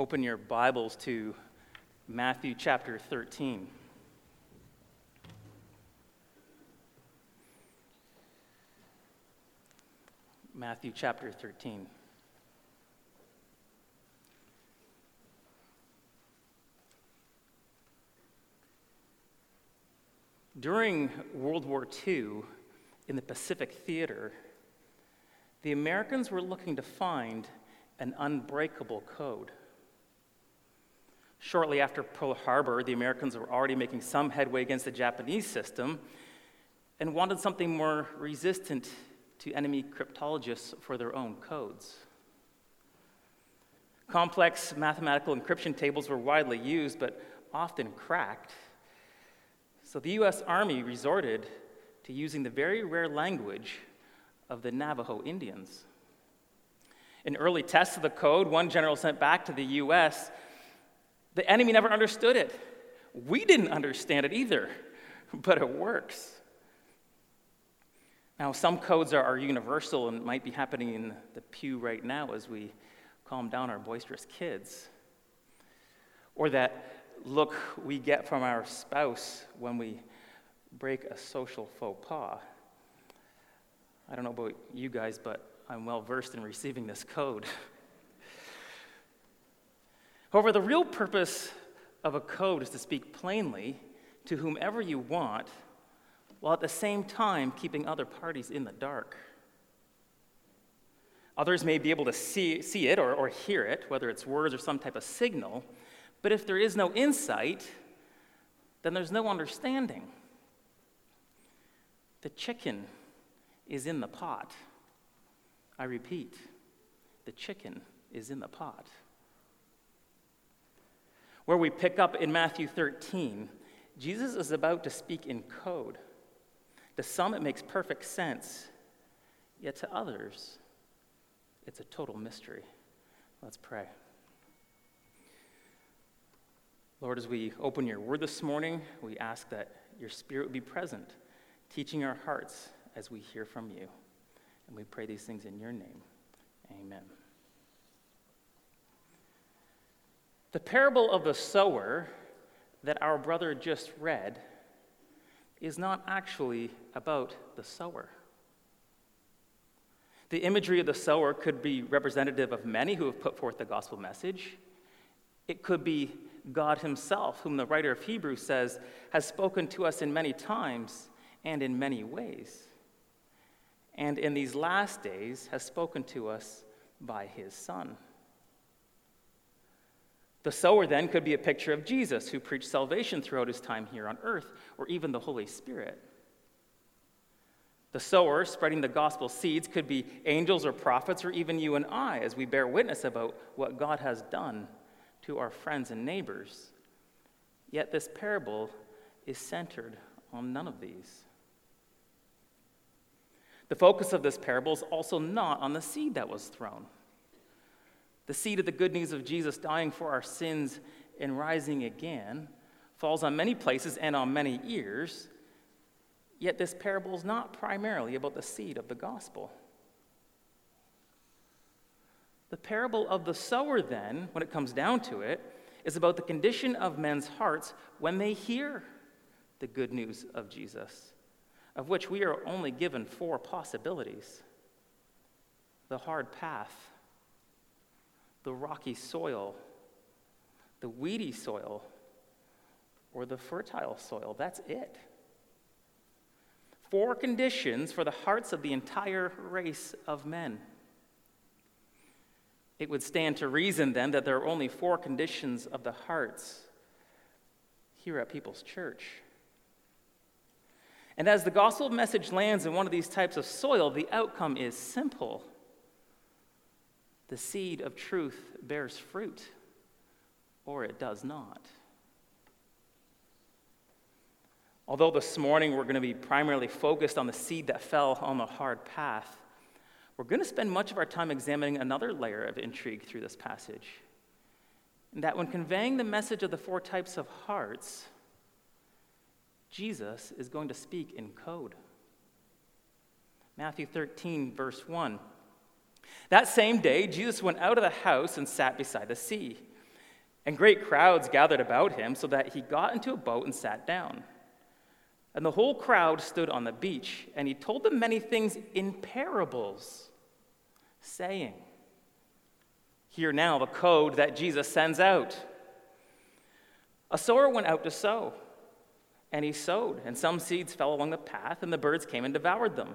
open your Bibles to Matthew chapter 13. Matthew chapter 13. During World War II, in the Pacific Theater, the Americans were looking to find an unbreakable code. Shortly after Pearl Harbor, the Americans were already making some headway against the Japanese system and wanted something more resistant to enemy cryptologists for their own codes. Complex mathematical encryption tables were widely used, but often cracked. So the US Army resorted to using the very rare language of the Navajo Indians. In early tests of the code, one general sent back to the US, the enemy never understood it. We didn't understand it either, but it works. Now, some codes are, are universal and might be happening in the pew right now as we calm down our boisterous kids. Or that look we get from our spouse when we break a social faux pas. I don't know about you guys, but I'm well versed in receiving this code. However, the real purpose of a code is to speak plainly to whomever you want, while at the same time keeping other parties in the dark. Others may be able to see, see it or, or hear it, whether it's words or some type of signal, but if there is no insight, then there's no understanding. The chicken is in the pot. I repeat, the chicken is in the pot. Where we pick up in Matthew 13, Jesus is about to speak in code. To some, it makes perfect sense, yet to others, it's a total mystery. Let's pray. Lord, as we open your word this morning, we ask that your spirit would be present, teaching our hearts as we hear from you. And we pray these things in your name. Amen. The parable of the sower that our brother just read is not actually about the sower. The imagery of the sower could be representative of many who have put forth the gospel message. It could be God Himself, whom the writer of Hebrews says has spoken to us in many times and in many ways and in these last days has spoken to us by his Son. The sower then could be a picture of Jesus, who preached salvation throughout his time here on earth, or even the Holy Spirit. The sower spreading the gospel seeds could be angels or prophets, or even you and I, as we bear witness about what God has done to our friends and neighbors. Yet this parable is centered on none of these. The focus of this parable is also not on the seed that was thrown. The seed of the good news of Jesus dying for our sins and rising again falls on many places and on many ears, yet this parable is not primarily about the seed of the gospel. The parable of the sower, then, when it comes down to it, is about the condition of men's hearts when they hear the good news of Jesus of which we are only given four possibilities the hard path, the rocky soil, the weedy soil, or the fertile soil. That's it. Four conditions for the hearts of the entire race of men. It would stand to reason then that there are only four conditions of the hearts here at People's Church. And as the gospel message lands in one of these types of soil, the outcome is simple. The seed of truth bears fruit, or it does not. Although this morning we're going to be primarily focused on the seed that fell on the hard path, we're going to spend much of our time examining another layer of intrigue through this passage. And that when conveying the message of the four types of hearts, Jesus is going to speak in code. Matthew 13, verse 1. That same day, Jesus went out of the house and sat beside the sea. And great crowds gathered about him, so that he got into a boat and sat down. And the whole crowd stood on the beach, and he told them many things in parables, saying, Hear now the code that Jesus sends out. A sower went out to sow, and he sowed, and some seeds fell along the path, and the birds came and devoured them.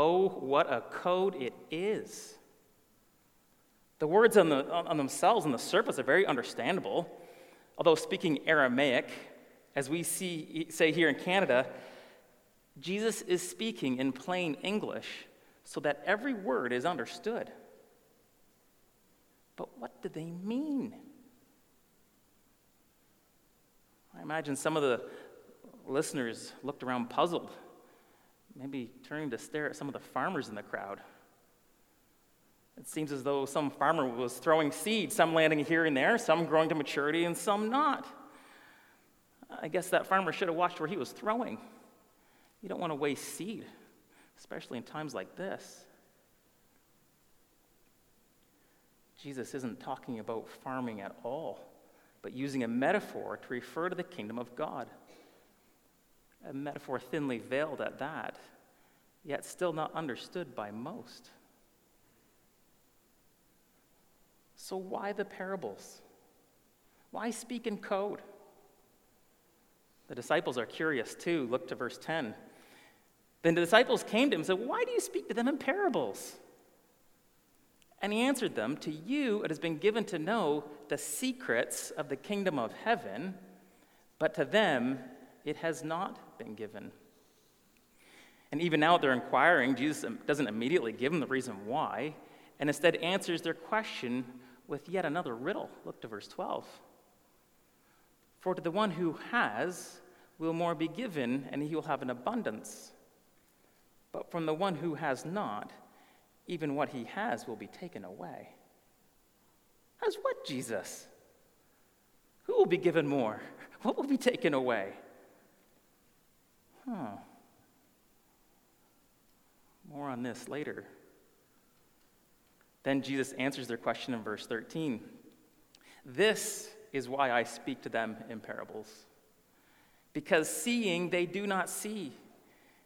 Oh, what a code it is! The words on, the, on themselves on the surface are very understandable. Although speaking Aramaic, as we see, say here in Canada, Jesus is speaking in plain English so that every word is understood. But what do they mean? I imagine some of the listeners looked around puzzled, maybe turning to stare at some of the farmers in the crowd. It seems as though some farmer was throwing seed, some landing here and there, some growing to maturity, and some not. I guess that farmer should have watched where he was throwing. You don't want to waste seed, especially in times like this. Jesus isn't talking about farming at all, but using a metaphor to refer to the kingdom of God. A metaphor thinly veiled at that, yet still not understood by most. So, why the parables? Why speak in code? The disciples are curious too. Look to verse 10. Then the disciples came to him and said, Why do you speak to them in parables? And he answered them, To you it has been given to know the secrets of the kingdom of heaven, but to them it has not been given. And even now they're inquiring, Jesus doesn't immediately give them the reason why, and instead answers their question with yet another riddle. Look to verse 12. For to the one who has will more be given, and he will have an abundance. But from the one who has not, even what he has will be taken away. As what, Jesus? Who will be given more? What will be taken away? Huh. More on this later. Then Jesus answers their question in verse 13 This is why I speak to them in parables. Because seeing they do not see,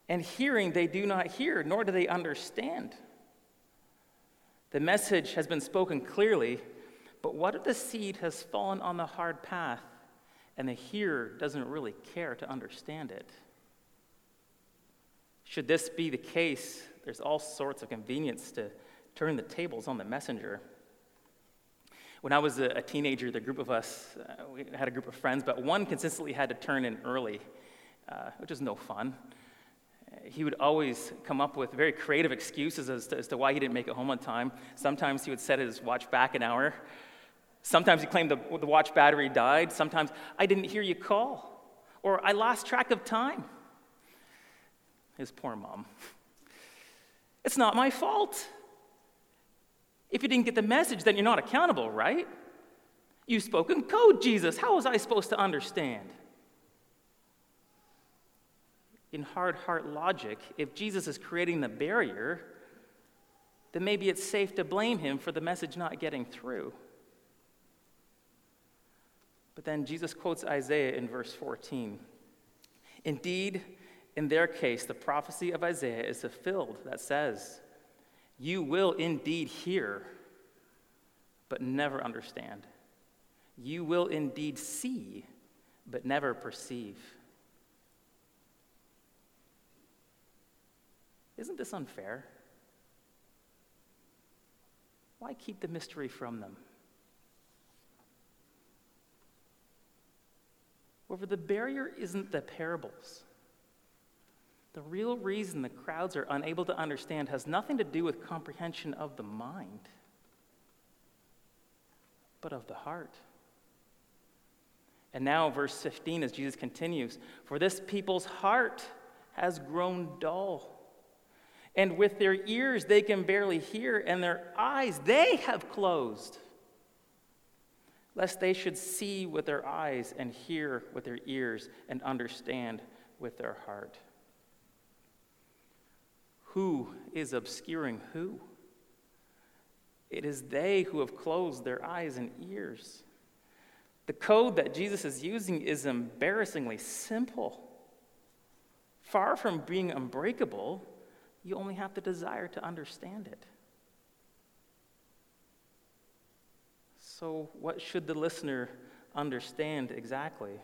and hearing they do not hear, nor do they understand. The message has been spoken clearly, but what if the seed has fallen on the hard path and the hearer doesn't really care to understand it? Should this be the case, there's all sorts of convenience to turn the tables on the messenger. When I was a, teenager, the group of us, uh, we had a group of friends, but one consistently had to turn in early, uh, which is no fun. He would always come up with very creative excuses as to, as to why he didn't make it home on time. Sometimes he would set his watch back an hour. Sometimes he claimed the, the watch battery died. Sometimes, I didn't hear you call. Or I lost track of time. His poor mom. It's not my fault. If you didn't get the message, then you're not accountable, right? You spoke in code, Jesus. How was I supposed to understand? In hard heart logic, if Jesus is creating the barrier, then maybe it's safe to blame him for the message not getting through. But then Jesus quotes Isaiah in verse 14. Indeed, in their case, the prophecy of Isaiah is fulfilled that says, you will indeed hear, but never understand. You will indeed see, but never perceive. Isn't this unfair? Why keep the mystery from them? However, the barrier isn't the parables. The real reason the crowds are unable to understand has nothing to do with comprehension of the mind, but of the heart. And now, verse 15, as Jesus continues For this people's heart has grown dull. And with their ears they can barely hear, and their eyes they have closed, lest they should see with their eyes and hear with their ears and understand with their heart. Who is obscuring who? It is they who have closed their eyes and ears. The code that Jesus is using is embarrassingly simple. Far from being unbreakable, you only have the desire to understand it. So, what should the listener understand exactly?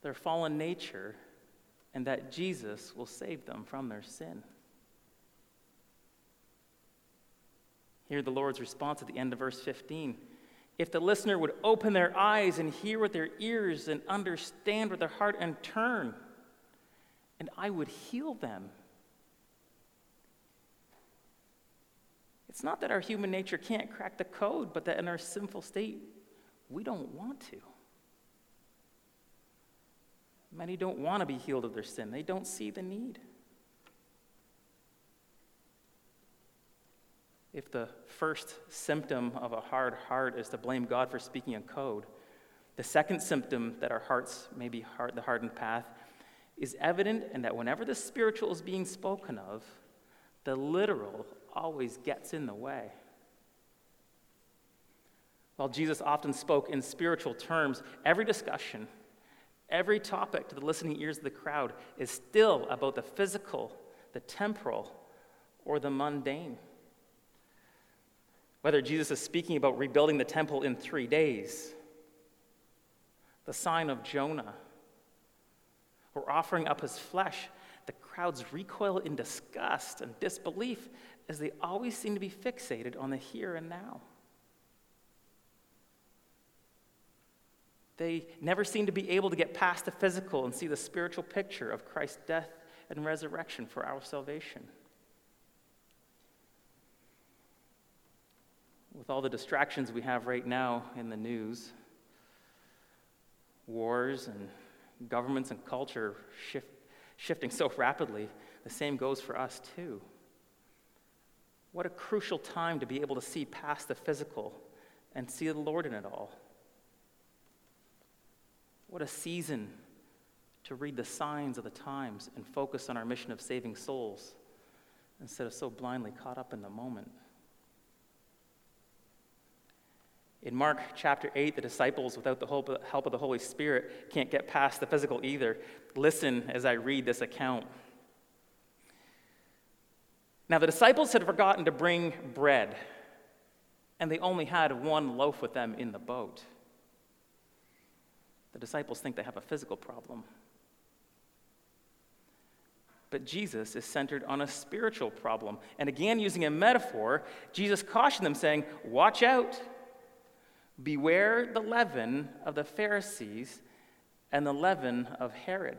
Their fallen nature and that Jesus will save them from their sin. Hear the Lord's response at the end of verse 15. If the listener would open their eyes and hear with their ears and understand with their heart and turn, and I would heal them. It's not that our human nature can't crack the code, but that in our sinful state, we don't want to. Many don't want to be healed of their sin, they don't see the need. If the first symptom of a hard heart is to blame God for speaking a code, the second symptom that our hearts may be hard, the hardened path is evident in that whenever the spiritual is being spoken of, the literal always gets in the way. While Jesus often spoke in spiritual terms, every discussion, every topic to the listening ears of the crowd is still about the physical, the temporal, or the mundane. Whether Jesus is speaking about rebuilding the temple in three days, the sign of Jonah, or offering up his flesh, the crowds recoil in disgust and disbelief as they always seem to be fixated on the here and now. They never seem to be able to get past the physical and see the spiritual picture of Christ's death and resurrection for our salvation. With all the distractions we have right now in the news, wars and governments and culture shift, shifting so rapidly, the same goes for us too. What a crucial time to be able to see past the physical and see the Lord in it all. What a season to read the signs of the times and focus on our mission of saving souls instead of so blindly caught up in the moment. In Mark chapter 8, the disciples, without the help of the Holy Spirit, can't get past the physical either. Listen as I read this account. Now, the disciples had forgotten to bring bread, and they only had one loaf with them in the boat. The disciples think they have a physical problem. But Jesus is centered on a spiritual problem. And again, using a metaphor, Jesus cautioned them, saying, Watch out. Beware the leaven of the Pharisees and the leaven of Herod.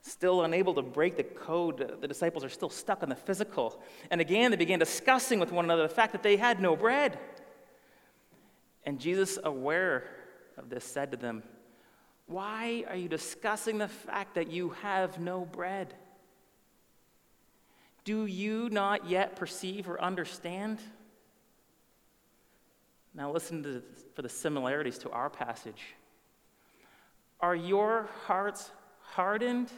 Still unable to break the code, the disciples are still stuck on the physical. And again, they began discussing with one another the fact that they had no bread. And Jesus, aware of this, said to them, Why are you discussing the fact that you have no bread? Do you not yet perceive or understand? Now, listen to, for the similarities to our passage. Are your hearts hardened?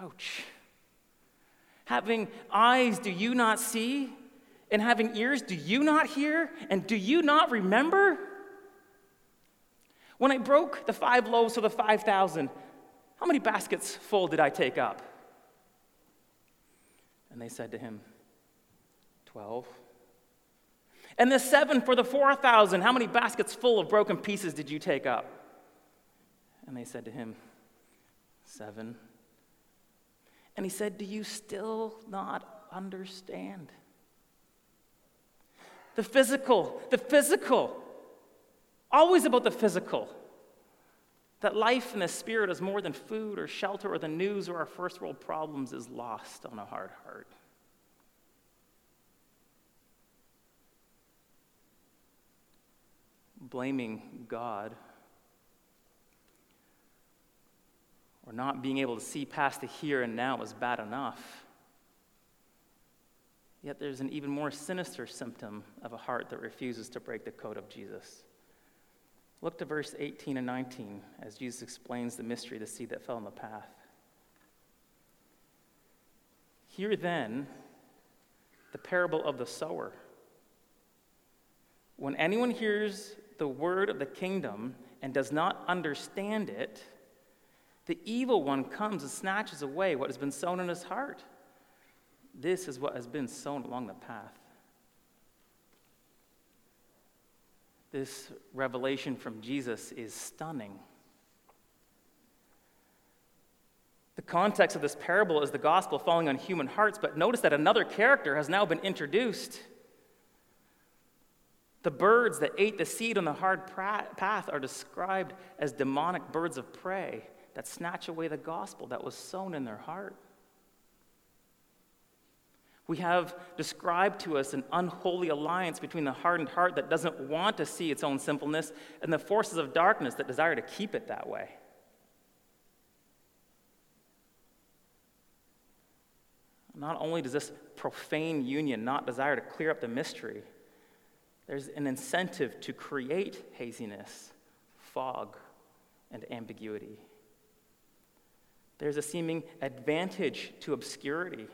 Ouch. Having eyes, do you not see? And having ears, do you not hear? And do you not remember? When I broke the five loaves for the 5,000, how many baskets full did I take up? And they said to him, Twelve. And the seven for the 4,000, how many baskets full of broken pieces did you take up? And they said to him, Seven. And he said, Do you still not understand? The physical, the physical, always about the physical. That life in the spirit is more than food or shelter or the news or our first world problems is lost on a hard heart. blaming God or not being able to see past the here and now is bad enough. Yet there's an even more sinister symptom of a heart that refuses to break the code of Jesus. Look to verse 18 and 19 as Jesus explains the mystery of the seed that fell on the path. Hear then the parable of the sower. When anyone hears the word of the kingdom and does not understand it, the evil one comes and snatches away what has been sown in his heart. This is what has been sown along the path. This revelation from Jesus is stunning. The context of this parable is the gospel falling on human hearts, but notice that another character has now been introduced. The birds that ate the seed on the hard path are described as demonic birds of prey that snatch away the gospel that was sown in their heart. We have described to us an unholy alliance between the hardened heart that doesn't want to see its own sinfulness and the forces of darkness that desire to keep it that way. Not only does this profane union not desire to clear up the mystery, there's an incentive to create haziness, fog, and ambiguity. There's a seeming advantage to obscurity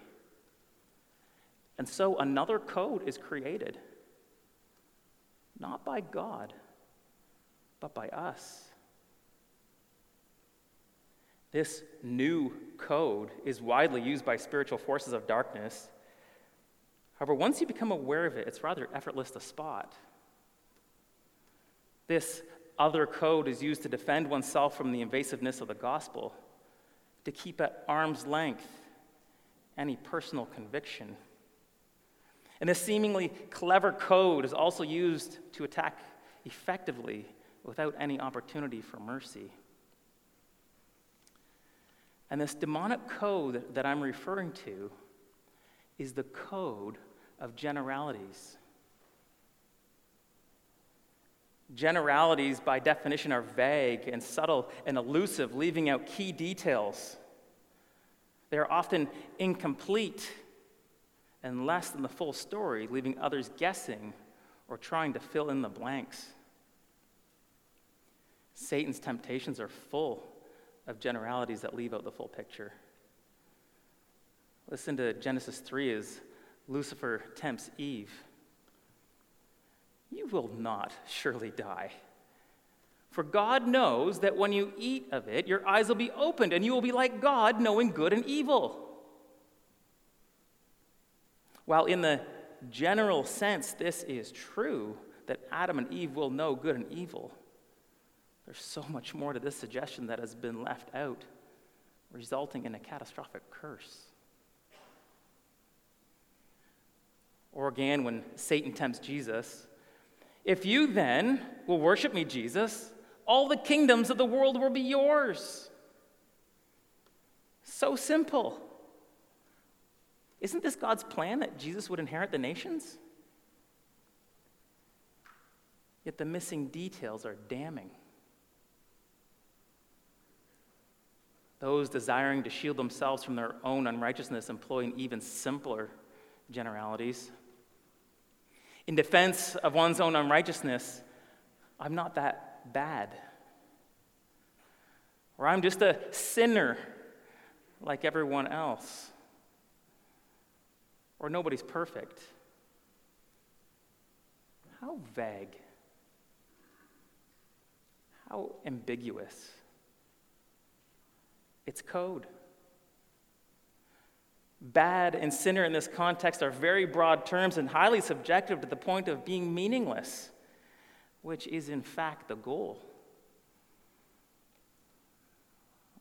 and so another code is created, not by God, but by us. This new code is widely used by spiritual forces of darkness. However, once you become aware of it, it's rather effortless to spot. This other code is used to defend oneself from the invasiveness of the gospel, to keep at arm's length any personal conviction. And this seemingly clever code is also used to attack effectively without any opportunity for mercy. And this demonic code that I'm referring to is the code of generalities. Generalities, by definition, are vague and subtle and elusive, leaving out key details. They are often incomplete and less than the full story, leaving others guessing or trying to fill in the blanks. Satan's temptations are full of generalities that leave out the full picture. Listen to Genesis 3 as Lucifer tempts Eve. You will not surely die. For God knows that when you eat of it, your eyes will be opened, and you will be like God, knowing good and evil. While in the general sense this is true, that Adam and Eve will know good and evil, there's so much more to this suggestion that has been left out, resulting in a catastrophic curse. Or again, when Satan tempts Jesus, if you then will worship me, Jesus, all the kingdoms of the world will be yours. So simple. Isn't this God's plan that Jesus would inherit the nations? Yet the missing details are damning. Those desiring to shield themselves from their own unrighteousness employing even simpler generalities. In defense of one's own unrighteousness, I'm not that bad. Or I'm just a sinner like everyone else or nobody's perfect. How vague. How ambiguous. It's code. Bad and sinner in this context are very broad terms and highly subjective to the point of being meaningless, which is in fact the goal.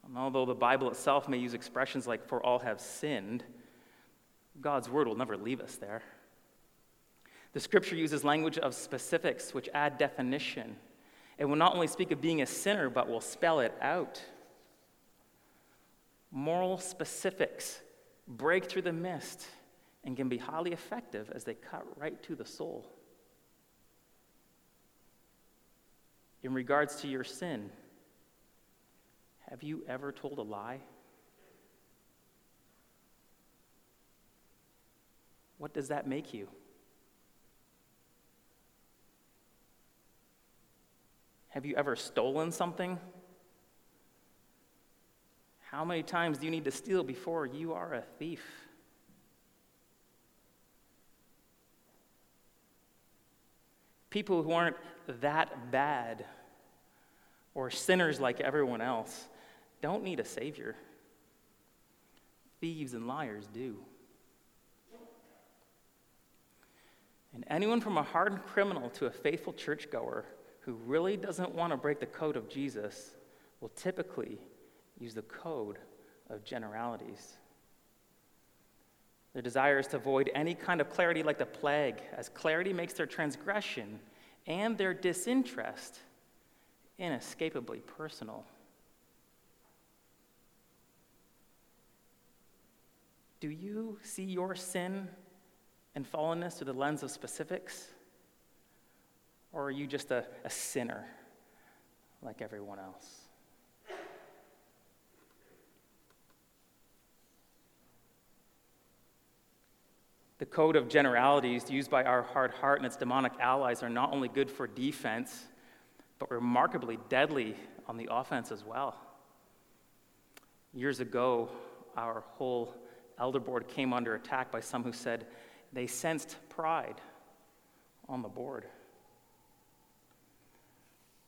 And although the Bible itself may use expressions like, for all have sinned, God's word will never leave us there. The scripture uses language of specifics which add definition. It will not only speak of being a sinner, but will spell it out. Moral specifics break through the mist and can be highly effective as they cut right to the soul. in regards to your sin. Have you ever told a lie? What does that make you? Have you ever stolen something? How many times do you need to steal before you are a thief? People who aren't that bad or sinners like everyone else don't need a Savior. Thieves and liars do. And anyone from a hardened criminal to a faithful churchgoer who really doesn't want to break the code of Jesus will typically use the code of generalities. Their desire is to avoid any kind of clarity like the plague, as clarity makes their transgression and their disinterest inescapably personal. Do you see your sin and fallenness through the lens of specifics? Or are you just a, a sinner like everyone else? The code of generalities used by our hard heart and its demonic allies are not only good for defense, but remarkably deadly on the offense as well. Years ago, our whole elder board came under attack by some who said they sensed pride on the board.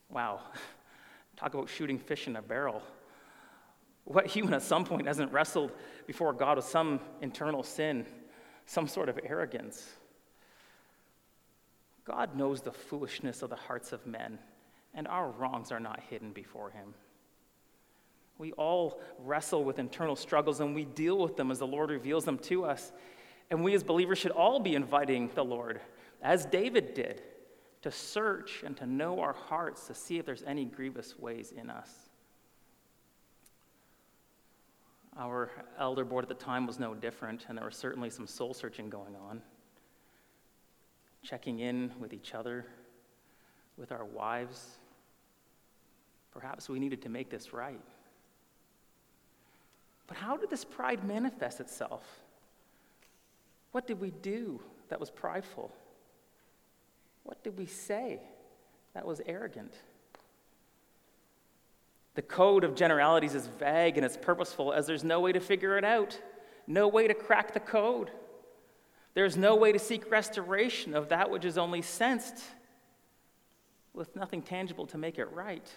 Wow, talk about shooting fish in a barrel. What human at some point hasn't wrestled before God with some internal sin? some sort of arrogance. God knows the foolishness of the hearts of men, and our wrongs are not hidden before Him. We all wrestle with internal struggles and we deal with them as the Lord reveals them to us. And we as believers should all be inviting the Lord, as David did, to search and to know our hearts to see if there's any grievous ways in us. Our elder board at the time was no different, and there was certainly some soul searching going on. Checking in with each other, with our wives. Perhaps we needed to make this right. But how did this pride manifest itself? What did we do that was prideful? What did we say that was arrogant? The code of generalities is vague and it's purposeful as there's no way to figure it out, no way to crack the code. There's no way to seek restoration of that which is only sensed with nothing tangible to make it right.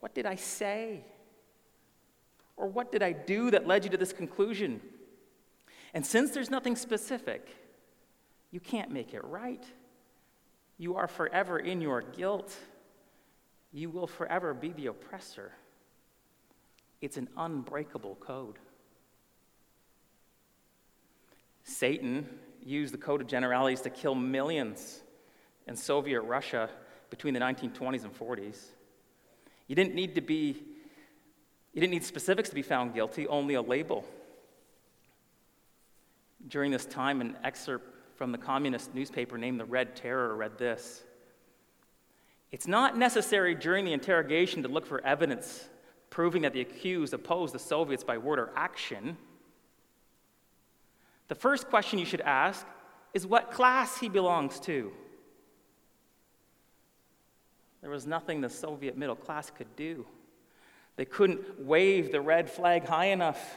What did I say? Or what did I do that led you to this conclusion? And since there's nothing specific, you can't make it right. You are forever in your guilt you will forever be the oppressor. It's an unbreakable code. Satan used the code of generalities to kill millions in Soviet Russia between the 1920s and 40s. You didn't need to be you didn't need specifics to be found guilty, only a label. During this time, an excerpt from the communist newspaper named The Red Terror read this it's not necessary during the interrogation to look for evidence proving that the accused opposed the Soviets by word or action. The first question you should ask is what class he belongs to. There was nothing the Soviet middle class could do. They couldn't wave the red flag high enough.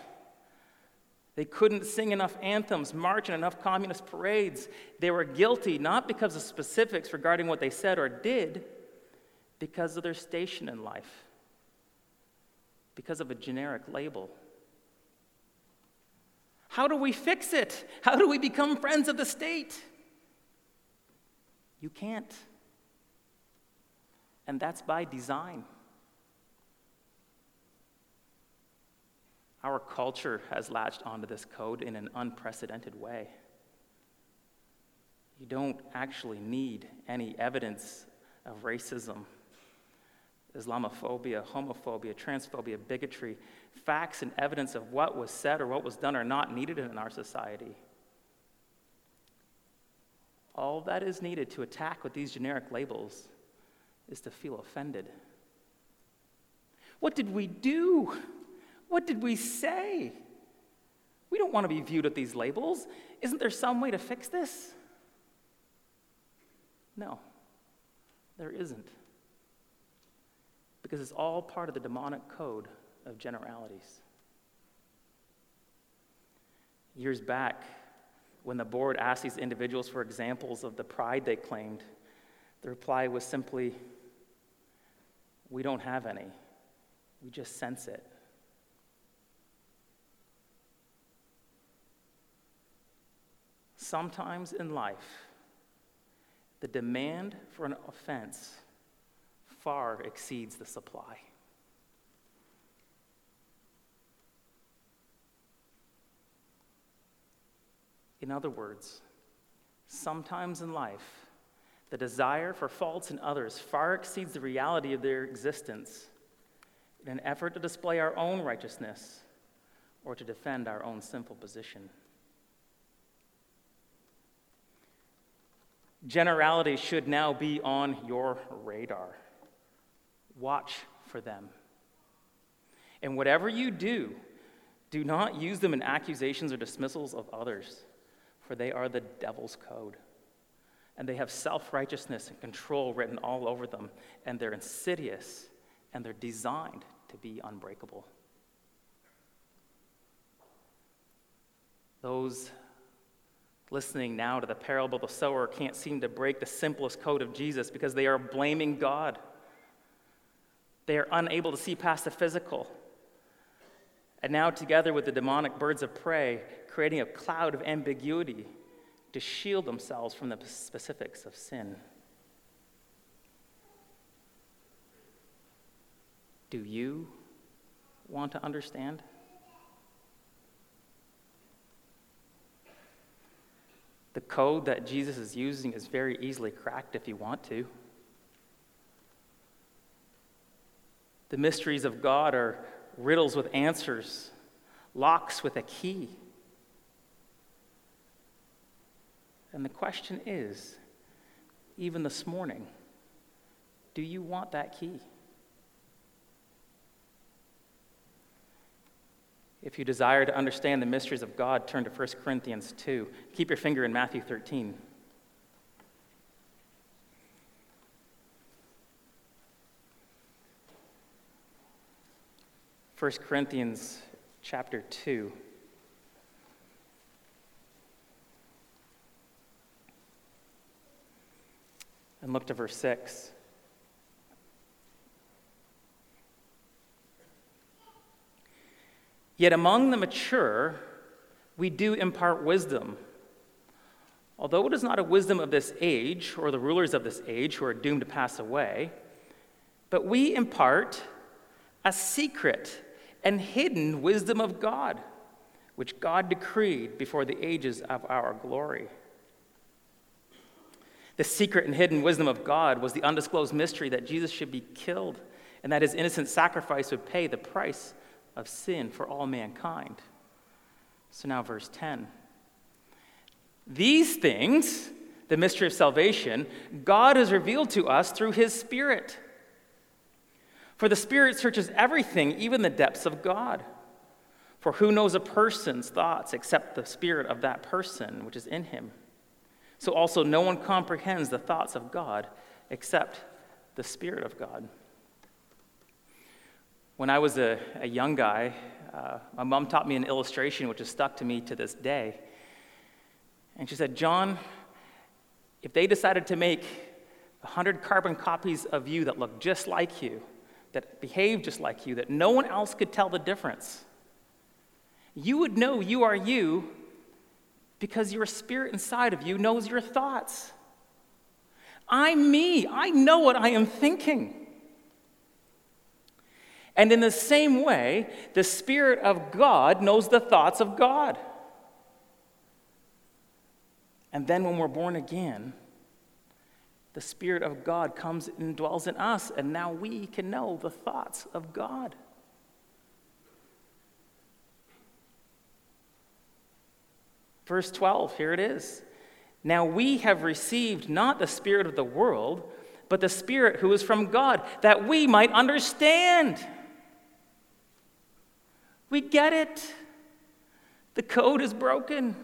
They couldn't sing enough anthems, march in enough communist parades. They were guilty not because of specifics regarding what they said or did, because of their station in life, because of a generic label. How do we fix it? How do we become friends of the state? You can't. And that's by design. Our culture has latched onto this code in an unprecedented way. You don't actually need any evidence of racism Islamophobia, homophobia, transphobia, bigotry, facts and evidence of what was said or what was done are not needed in our society. All that is needed to attack with these generic labels is to feel offended. What did we do? What did we say? We don't want to be viewed with these labels. Isn't there some way to fix this? No, there isn't. Because it's all part of the demonic code of generalities. Years back, when the board asked these individuals for examples of the pride they claimed, the reply was simply, We don't have any. We just sense it. Sometimes in life, the demand for an offense far exceeds the supply. In other words, sometimes in life, the desire for faults in others far exceeds the reality of their existence in an effort to display our own righteousness or to defend our own sinful position. Generality should now be on your radar. Watch for them. And whatever you do, do not use them in accusations or dismissals of others, for they are the devil's code. And they have self righteousness and control written all over them, and they're insidious, and they're designed to be unbreakable. Those listening now to the parable of the sower can't seem to break the simplest code of Jesus because they are blaming God. They are unable to see past the physical. And now, together with the demonic birds of prey, creating a cloud of ambiguity to shield themselves from the specifics of sin. Do you want to understand? The code that Jesus is using is very easily cracked if you want to. The mysteries of God are riddles with answers, locks with a key. And the question is even this morning, do you want that key? If you desire to understand the mysteries of God, turn to 1 Corinthians 2. Keep your finger in Matthew 13. First Corinthians chapter 2. And look to verse 6. Yet among the mature, we do impart wisdom. Although it is not a wisdom of this age or the rulers of this age who are doomed to pass away, but we impart a secret and hidden wisdom of God, which God decreed before the ages of our glory. The secret and hidden wisdom of God was the undisclosed mystery that Jesus should be killed and that his innocent sacrifice would pay the price of sin for all mankind. So now, verse 10. These things, the mystery of salvation, God has revealed to us through his Spirit. For the Spirit searches everything, even the depths of God. For who knows a person's thoughts except the spirit of that person which is in him? So also, no one comprehends the thoughts of God except the Spirit of God. When I was a, a young guy, uh, my mom taught me an illustration which has stuck to me to this day. And she said, John, if they decided to make 100 carbon copies of you that look just like you, that behave just like you, that no one else could tell the difference, you would know you are you because your spirit inside of you knows your thoughts. I'm me. I know what I am thinking. And in the same way, the Spirit of God knows the thoughts of God. And then when we're born again, the Spirit of God comes and dwells in us, and now we can know the thoughts of God. Verse 12, here it is. Now we have received not the Spirit of the world, but the Spirit who is from God, that we might understand. We get it. The code is broken.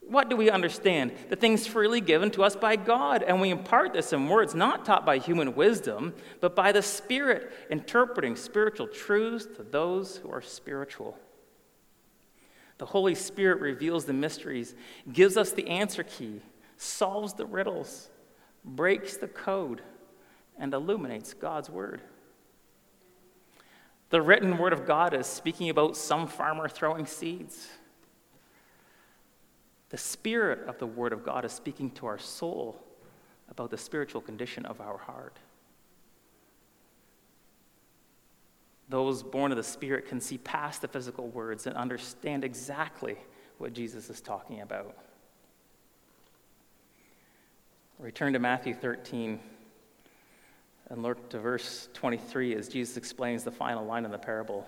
What do we understand? The things freely given to us by God, and we impart this in words not taught by human wisdom, but by the Spirit, interpreting spiritual truths to those who are spiritual. The Holy Spirit reveals the mysteries, gives us the answer key, solves the riddles, breaks the code, and illuminates God's Word. The written Word of God is speaking about some farmer throwing seeds. The Spirit of the Word of God is speaking to our soul about the spiritual condition of our heart. Those born of the Spirit can see past the physical words and understand exactly what Jesus is talking about. Return to Matthew 13 and look to verse 23 as Jesus explains the final line in the parable.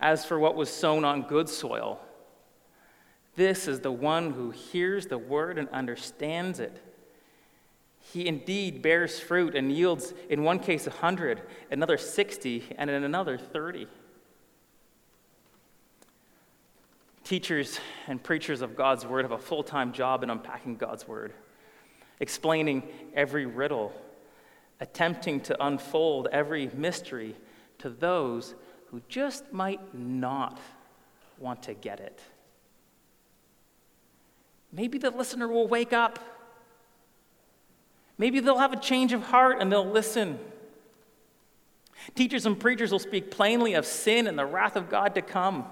As for what was sown on good soil, this is the one who hears the word and understands it. He indeed bears fruit and yields, in one case, a 100, another 60, and in another 30. Teachers and preachers of God's word have a full time job in unpacking God's word, explaining every riddle, attempting to unfold every mystery to those who just might not want to get it. Maybe the listener will wake up. Maybe they'll have a change of heart and they'll listen. Teachers and preachers will speak plainly of sin and the wrath of God to come.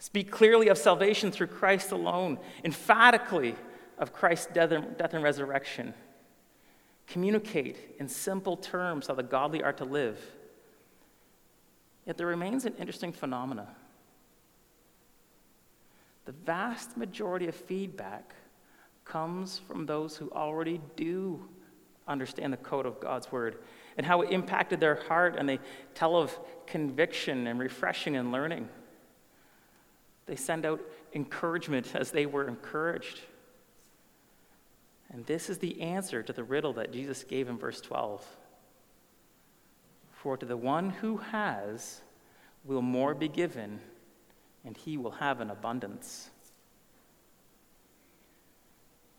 Speak clearly of salvation through Christ alone, emphatically of Christ's death and resurrection. Communicate in simple terms how the godly are to live. Yet there remains an interesting phenomena. The vast majority of feedback comes from those who already do understand the code of God's word and how it impacted their heart, and they tell of conviction and refreshing and learning. They send out encouragement as they were encouraged. And this is the answer to the riddle that Jesus gave in verse 12. For to the one who has will more be given, and he will have an abundance.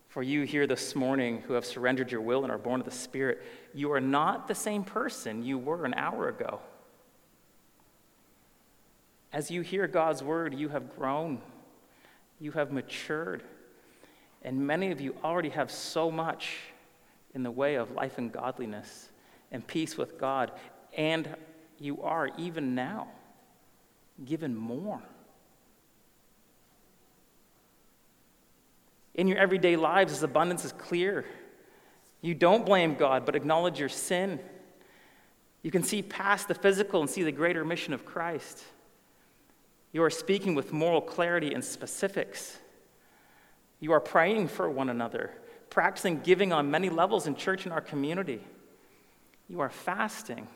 For you here this morning who have surrendered your will and are born of the Spirit, you are not the same person you were an hour ago. As you hear God's word, you have grown, you have matured, and many of you already have so much in the way of life and godliness and peace with God, and you are even now given more. In your everyday lives, this abundance is clear. You don't blame God, but acknowledge your sin. You can see past the physical and see the greater mission of Christ. You are speaking with moral clarity and specifics. You are praying for one another, practicing giving on many levels in church and our community. You are fasting.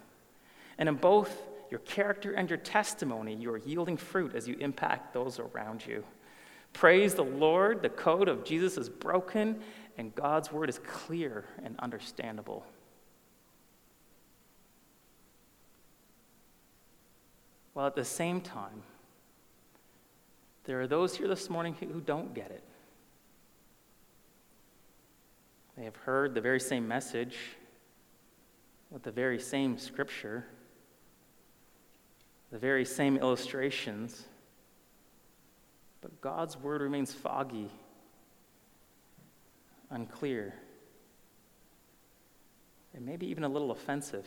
And in both your character and your testimony, you are yielding fruit as you impact those around you. Praise the Lord, the code of Jesus is broken, and God's word is clear and understandable. While at the same time, there are those here this morning who don't get it. They have heard the very same message with the very same scripture, the very same illustrations, but God's word remains foggy, unclear, and maybe even a little offensive.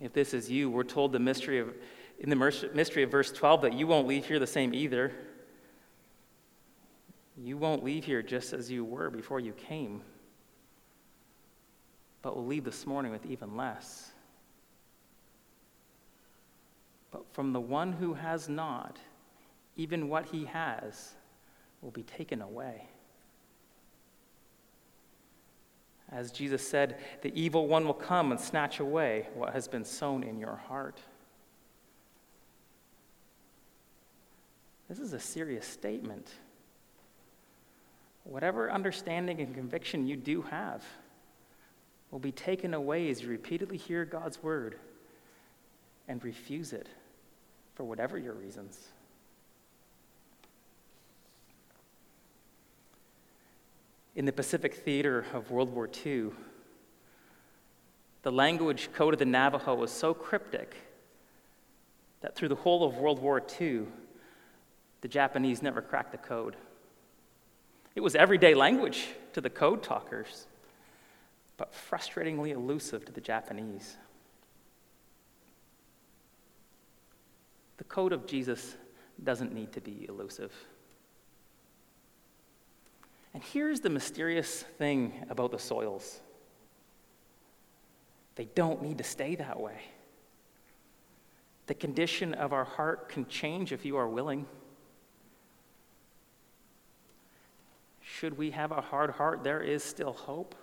If this is you, we're told the mystery of, in the mystery of verse 12 that you won't leave here the same either. You won't leave here just as you were before you came, but will leave this morning with even less. But from the one who has not, even what he has will be taken away. As Jesus said, the evil one will come and snatch away what has been sown in your heart. This is a serious statement. Whatever understanding and conviction you do have will be taken away as you repeatedly hear God's word and refuse it for whatever your reasons. In the Pacific theater of World War II, the language code of the Navajo was so cryptic that through the whole of World War II, the Japanese never cracked the code. It was everyday language to the code talkers, but frustratingly elusive to the Japanese. The code of Jesus doesn't need to be elusive. And here's the mysterious thing about the soils they don't need to stay that way. The condition of our heart can change if you are willing. Should we have a hard heart, there is still hope.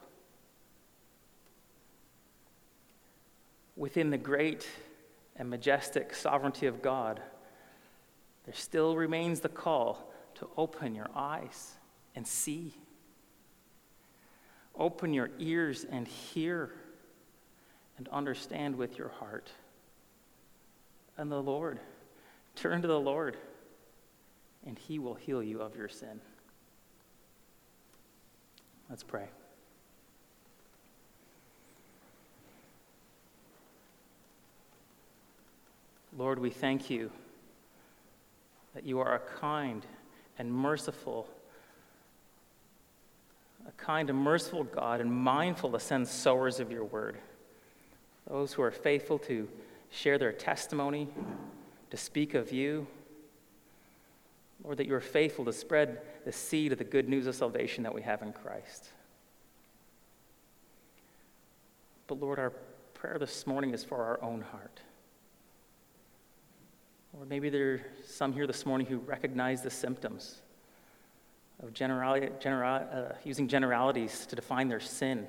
Within the great and majestic sovereignty of God, there still remains the call to open your eyes and see. Open your ears and hear and understand with your heart. And the Lord, turn to the Lord, and He will heal you of your sin. Let's pray. Lord, we thank you that you are a kind and merciful a kind and merciful God and mindful to send sowers of your word, those who are faithful to share their testimony, to speak of you. Lord, that you are faithful to spread the seed of the good news of salvation that we have in Christ. But Lord, our prayer this morning is for our own heart. Or maybe there are some here this morning who recognize the symptoms of generali- genera- uh, using generalities to define their sin,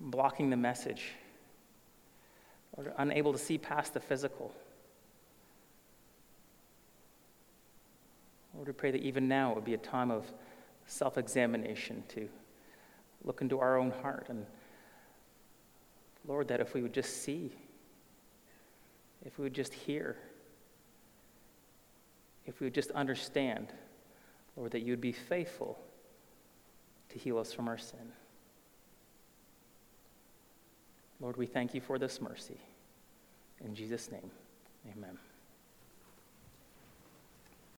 blocking the message, or unable to see past the physical. Lord, we pray that even now it would be a time of self examination to look into our own heart. And Lord, that if we would just see, if we would just hear, if we would just understand, Lord, that you would be faithful to heal us from our sin. Lord, we thank you for this mercy. In Jesus' name, amen.